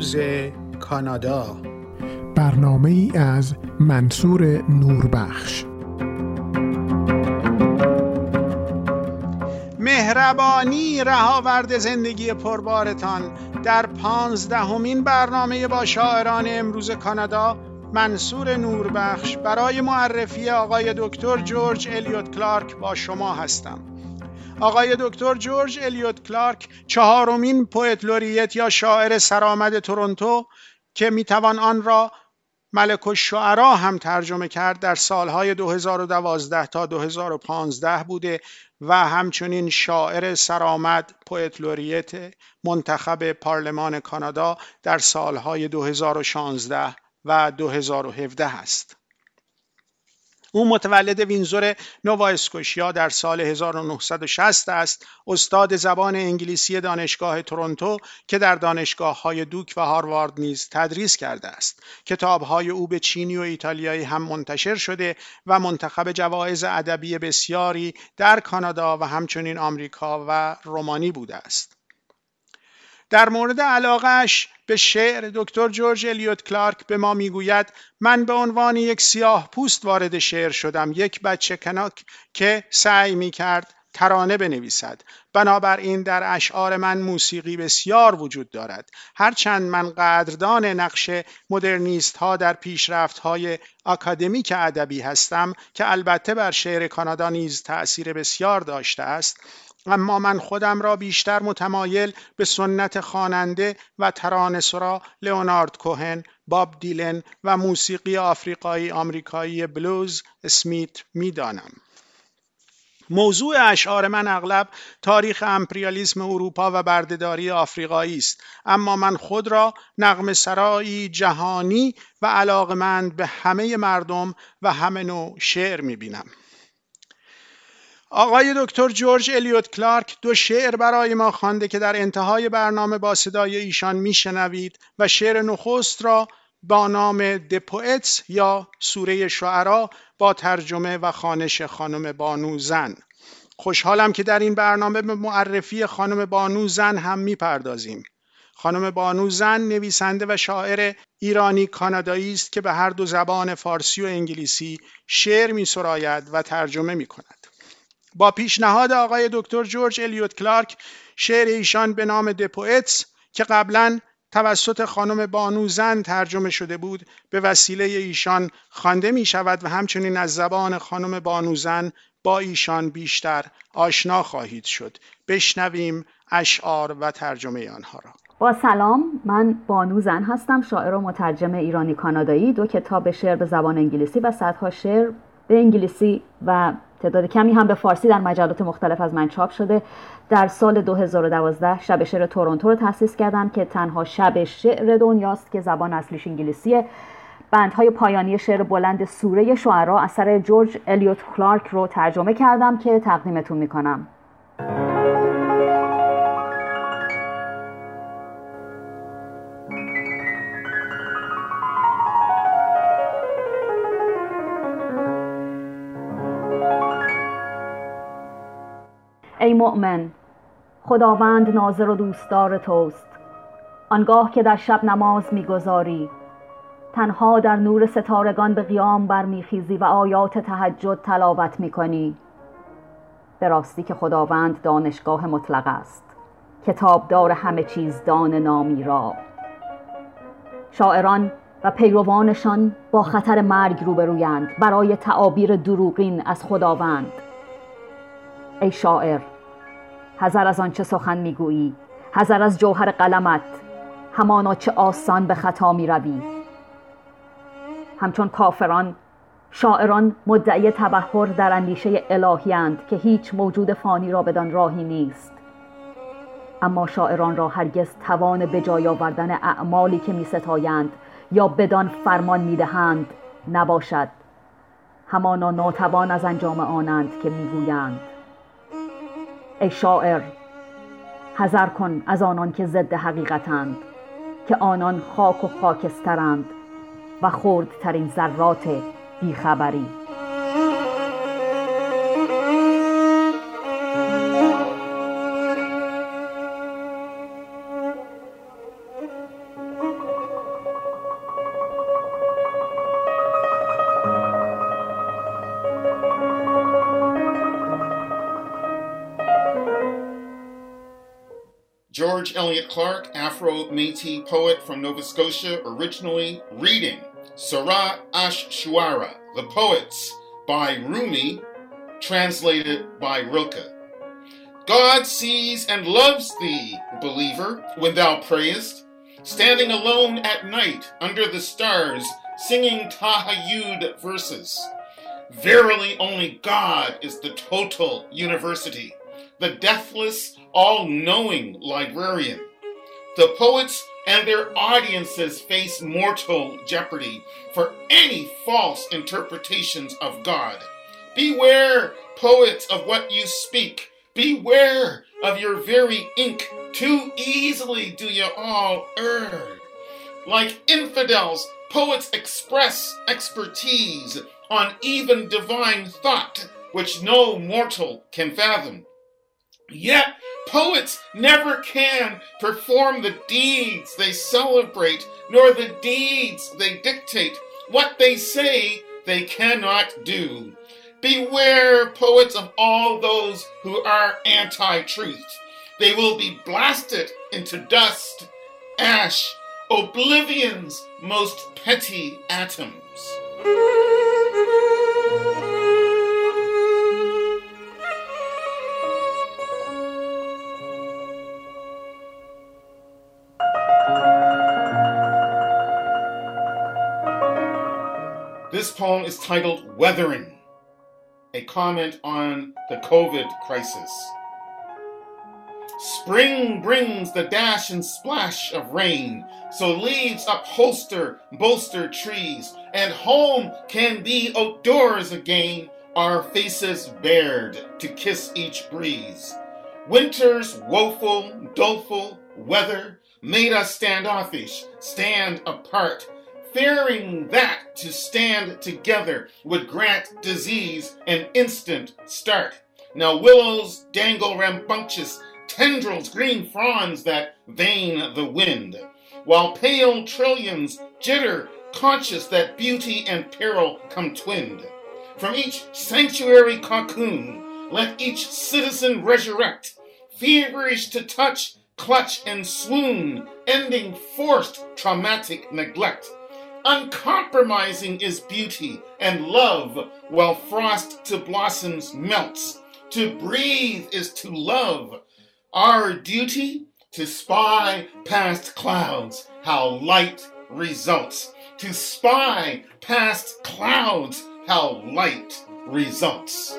امروز کانادا. برنامه ای از منصور نوربخش. مهربانی رهاورد زندگی پربارتان. در پانزدهمین برنامه با شاعران امروز کانادا منصور نوربخش برای معرفی آقای دکتر جورج الیوت کلارک با شما هستم. آقای دکتر جورج الیوت کلارک چهارمین poet laureate یا شاعر سرآمد تورنتو که می‌توان آن را ملک الشعرا هم ترجمه کرد در سالهای 2012 تا 2015 بوده و همچنین شاعر سرآمد Poet Laureate منتخب پارلمان کانادا در سالهای 2016 و 2017 است. او متولد وینزور نووا اسکوشیا در سال 1960 است. استاد زبان انگلیسی دانشگاه تورنتو که در دانشگاه های دوک و هاروارد نیز تدریس کرده است. کتاب های او به چینی و ایتالیایی هم منتشر شده و منتخب جوایز ادبی بسیاری در کانادا و همچنین آمریکا و رومانی بوده است. در مورد علاقهش به شعر دکتر جورج الیوت کلارک به ما می‌گوید من به عنوان یک سیاه پوست وارد شعر شدم. یک بچه کناک که سعی می کرد ترانه بنویسد. بنابراین در اشعار من موسیقی بسیار وجود دارد. هرچند من قدردان نقش مدرنیست ها در پیشرفت های اکادمیک ادبی هستم که البته بر شعر کانادا نیز تأثیر بسیار داشته است اما من خودم را بیشتر متمایل به سنت خواننده و ترانه‌سرا لئونارد کوهن، باب دیلن و موسیقی آفریقایی آمریکایی بلوز اسمیت می‌دانم. موضوع اشعار من اغلب تاریخ امپریالیسم اروپا و بردهداری آفریقایی است اما من خود را نغم سرایی جهانی و علاقمند به همه مردم و همه نوع شعر می‌بینم آقای دکتر جورج الیوت کلارک دو شعر برای ما خوانده که در انتهای برنامه با صدای ایشان میشنوید و شعر نخست را با نام دپوئتس یا سوره شعرا با ترجمه و خانش خانم بانو زن خوشحالم که در این برنامه به معرفی خانم بانو زن هم می‌پردازیم خانم بانو زن نویسنده و شاعر ایرانی کانادایی است که به هر دو زبان فارسی و انگلیسی شعر می سراید و ترجمه می کند. با پیشنهاد آقای دکتر جورج الیوت کلارک شعر ایشان به نام دپوئتس که قبلا توسط خانم بانو زن ترجمه شده بود به وسیله ایشان خوانده می شود و همچنین از زبان خانم بانو زن با ایشان بیشتر آشنا خواهید شد. بشنویم اشعار و ترجمه آنها را. با سلام من بانو زن هستم شاعر و مترجم ایرانی کانادایی دو کتاب شعر به زبان انگلیسی و صدها شعر به انگلیسی و تعداد کمی هم به فارسی در مجلات مختلف از من چاپ شده. در سال 2012 شب شعر تورنتو رو تأسیس کردم که تنها شب شعر دنیاست که زبان اصلیش انگلیسیه. بندهای پایانی شعر بلند سوره شعرا اثر جورج الیوت کلارک رو ترجمه کردم که تقدیمتون می‌کنم. ای مؤمن خداوند ناظر و دوستدار توست. آنگاه که در شب نماز می‌گذاری تنها در نور ستارگان به قیام برمیخیزی و آیات تهجد تلاوت می‌کنی. به راستی که خداوند دانشگاه مطلق است. کتابدار همه چیز دان نامی را. شاعران و پیروانشان با خطر مرگ روبرویند برای تعابیر دروغین از خداوند. ای شاعر هزار از آنچه سخن می‌گویی. هزار از جوهر قلمت. همانا چه آسان به خطا می روی همچون کافران شاعران مدعی تبهر در اندیشه الهیند که هیچ موجود فانی را بدان راهی نیست. اما شاعران را هرگز توان به جای آوردن اعمالی که می ستایند یا بدان فرمان می دهند نباشد. همانا ناتوان از انجام آنند که می‌گویند. ای شاعر حذر کن از آنان که ضد حقیقتند که آنان خاک و خاکسترند و خردترین ذرات بیخبری. George Elliott Clarke, Afro Metis poet from Nova Scotia, originally reading Surah Ash Shuara, The Poets by Rumi, translated by Rilke. God sees and loves thee, believer, when thou prayest, standing alone at night under the stars, singing Tahajjud verses. Verily, only God is the total university, the deathless, all knowing librarian. The poets and their audiences face mortal jeopardy for any false interpretations of God. Beware, poets, of what you speak. Beware of your very ink. Too easily do you all err. Like infidels, poets express expertise on even divine thought, which no mortal can fathom. Yet, poets never can perform the deeds they celebrate, nor the deeds they dictate. What they say, they cannot do. Beware, poets, of all those who are anti truth. They will be blasted into dust, ash, oblivion's most petty atoms. Poem is titled Weathering, a comment on the COVID crisis. Spring brings the dash and splash of rain, so leaves upholster, bolster trees, and home can be outdoors again, our faces bared to kiss each breeze. Winter's woeful, doleful weather made us standoffish, stand apart, fearing that to stand together would grant disease an instant start. Now willows dangle rambunctious tendrils, green fronds that vein the wind, while pale trillions jitter, conscious that beauty and peril come twinned. From each sanctuary cocoon, let each citizen resurrect, feverish to touch, clutch, and swoon, ending forced traumatic neglect Uncompromising is beauty and love, while frost to blossoms melts. To breathe is to love. Our duty to spy past clouds how light results. To spy past clouds how light results.